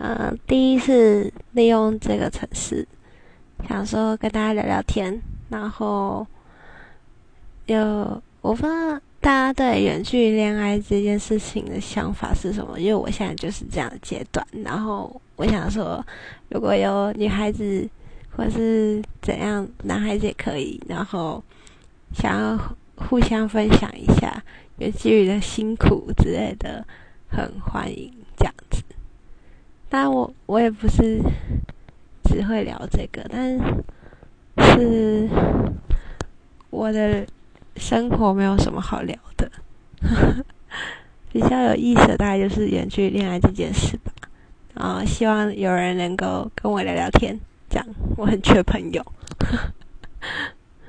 呃，第一是利用这个城市，想说跟大家聊聊天，然后有我不知道大家对远距离恋爱这件事情的想法是什么，因为我现在就是这样的阶段。然后我想说，如果有女孩子或是怎样，男孩子也可以，然后想要互相分享一下远距离的辛苦之类的，很欢迎这样子。当然，我我也不是只会聊这个，但是我的生活没有什么好聊的。比较有意思的大概就是远距离恋爱这件事吧。然后希望有人能够跟我聊聊天，这样我很缺朋友。